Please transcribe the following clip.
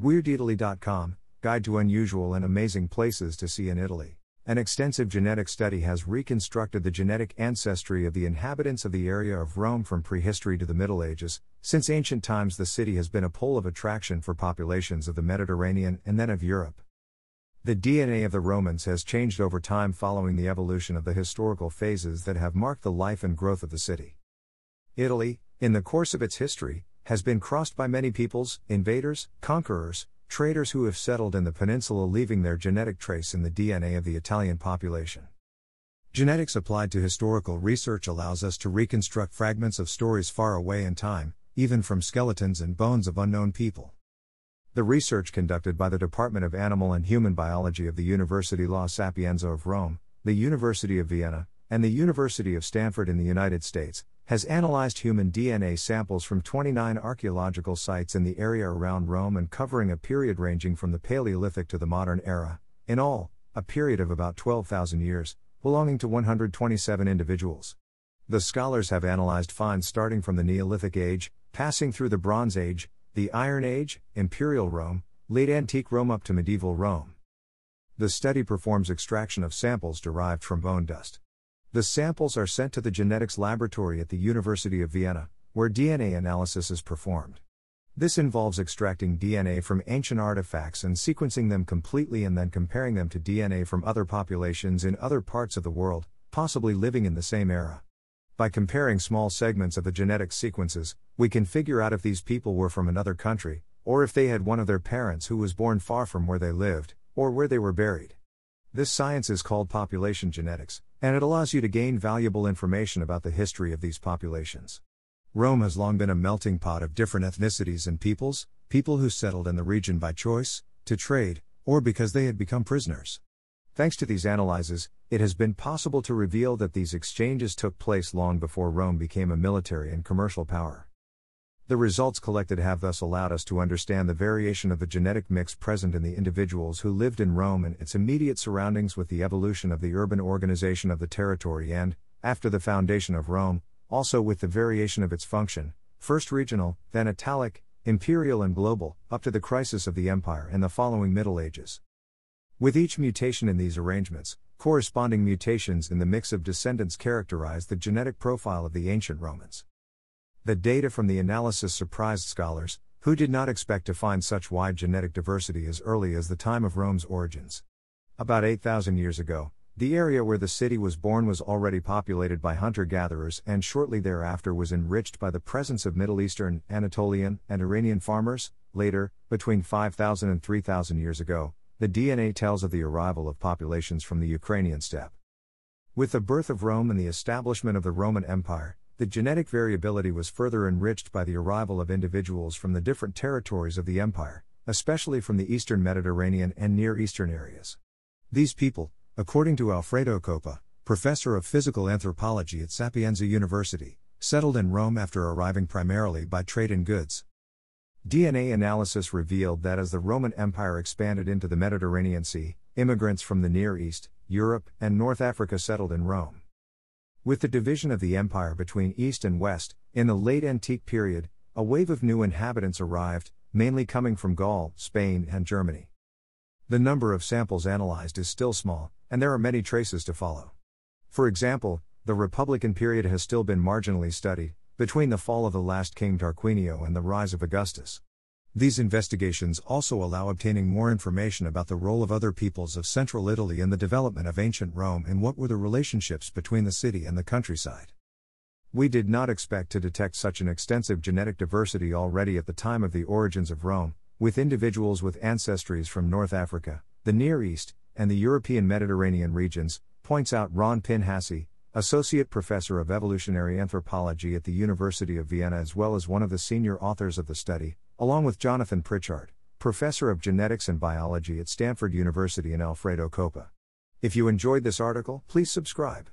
WeirdItaly.com Guide to Unusual and Amazing Places to See in Italy. An extensive genetic study has reconstructed the genetic ancestry of the inhabitants of the area of Rome from prehistory to the Middle Ages. Since ancient times, the city has been a pole of attraction for populations of the Mediterranean and then of Europe. The DNA of the Romans has changed over time following the evolution of the historical phases that have marked the life and growth of the city. Italy, in the course of its history, has been crossed by many peoples, invaders, conquerors, traders who have settled in the peninsula, leaving their genetic trace in the DNA of the Italian population. Genetics applied to historical research allows us to reconstruct fragments of stories far away in time, even from skeletons and bones of unknown people. The research conducted by the Department of Animal and Human Biology of the University La Sapienza of Rome, the University of Vienna, and the University of Stanford in the United States has analyzed human DNA samples from 29 archaeological sites in the area around Rome and covering a period ranging from the Paleolithic to the modern era, in all, a period of about 12,000 years, belonging to 127 individuals. The scholars have analyzed finds starting from the Neolithic Age, passing through the Bronze Age, the Iron Age, Imperial Rome, late Antique Rome up to medieval Rome. The study performs extraction of samples derived from bone dust. The samples are sent to the genetics laboratory at the University of Vienna, where DNA analysis is performed. This involves extracting DNA from ancient artifacts and sequencing them completely and then comparing them to DNA from other populations in other parts of the world, possibly living in the same era. By comparing small segments of the genetic sequences, we can figure out if these people were from another country, or if they had one of their parents who was born far from where they lived, or where they were buried. This science is called population genetics, and it allows you to gain valuable information about the history of these populations. Rome has long been a melting pot of different ethnicities and peoples, people who settled in the region by choice, to trade, or because they had become prisoners. Thanks to these analyses, it has been possible to reveal that these exchanges took place long before Rome became a military and commercial power. The results collected have thus allowed us to understand the variation of the genetic mix present in the individuals who lived in Rome and its immediate surroundings with the evolution of the urban organization of the territory and, after the foundation of Rome, also with the variation of its function, first regional, then Italic, imperial, and global, up to the crisis of the empire and the following Middle Ages. With each mutation in these arrangements, corresponding mutations in the mix of descendants characterize the genetic profile of the ancient Romans. The data from the analysis surprised scholars, who did not expect to find such wide genetic diversity as early as the time of Rome's origins. About 8,000 years ago, the area where the city was born was already populated by hunter gatherers and shortly thereafter was enriched by the presence of Middle Eastern, Anatolian, and Iranian farmers. Later, between 5,000 and 3,000 years ago, the DNA tells of the arrival of populations from the Ukrainian steppe. With the birth of Rome and the establishment of the Roman Empire, the genetic variability was further enriched by the arrival of individuals from the different territories of the empire, especially from the eastern Mediterranean and Near Eastern areas. These people, according to Alfredo Coppa, professor of physical anthropology at Sapienza University, settled in Rome after arriving primarily by trade in goods. DNA analysis revealed that as the Roman Empire expanded into the Mediterranean Sea, immigrants from the Near East, Europe, and North Africa settled in Rome. With the division of the empire between East and West, in the late antique period, a wave of new inhabitants arrived, mainly coming from Gaul, Spain, and Germany. The number of samples analyzed is still small, and there are many traces to follow. For example, the Republican period has still been marginally studied, between the fall of the last king Tarquinio and the rise of Augustus. These investigations also allow obtaining more information about the role of other peoples of central Italy in the development of ancient Rome and what were the relationships between the city and the countryside. We did not expect to detect such an extensive genetic diversity already at the time of the origins of Rome, with individuals with ancestries from North Africa, the Near East, and the European Mediterranean regions, points out Ron Pinhasi, Associate Professor of Evolutionary Anthropology at the University of Vienna, as well as one of the senior authors of the study, along with Jonathan Pritchard, Professor of Genetics and Biology at Stanford University and Alfredo Coppa. If you enjoyed this article, please subscribe.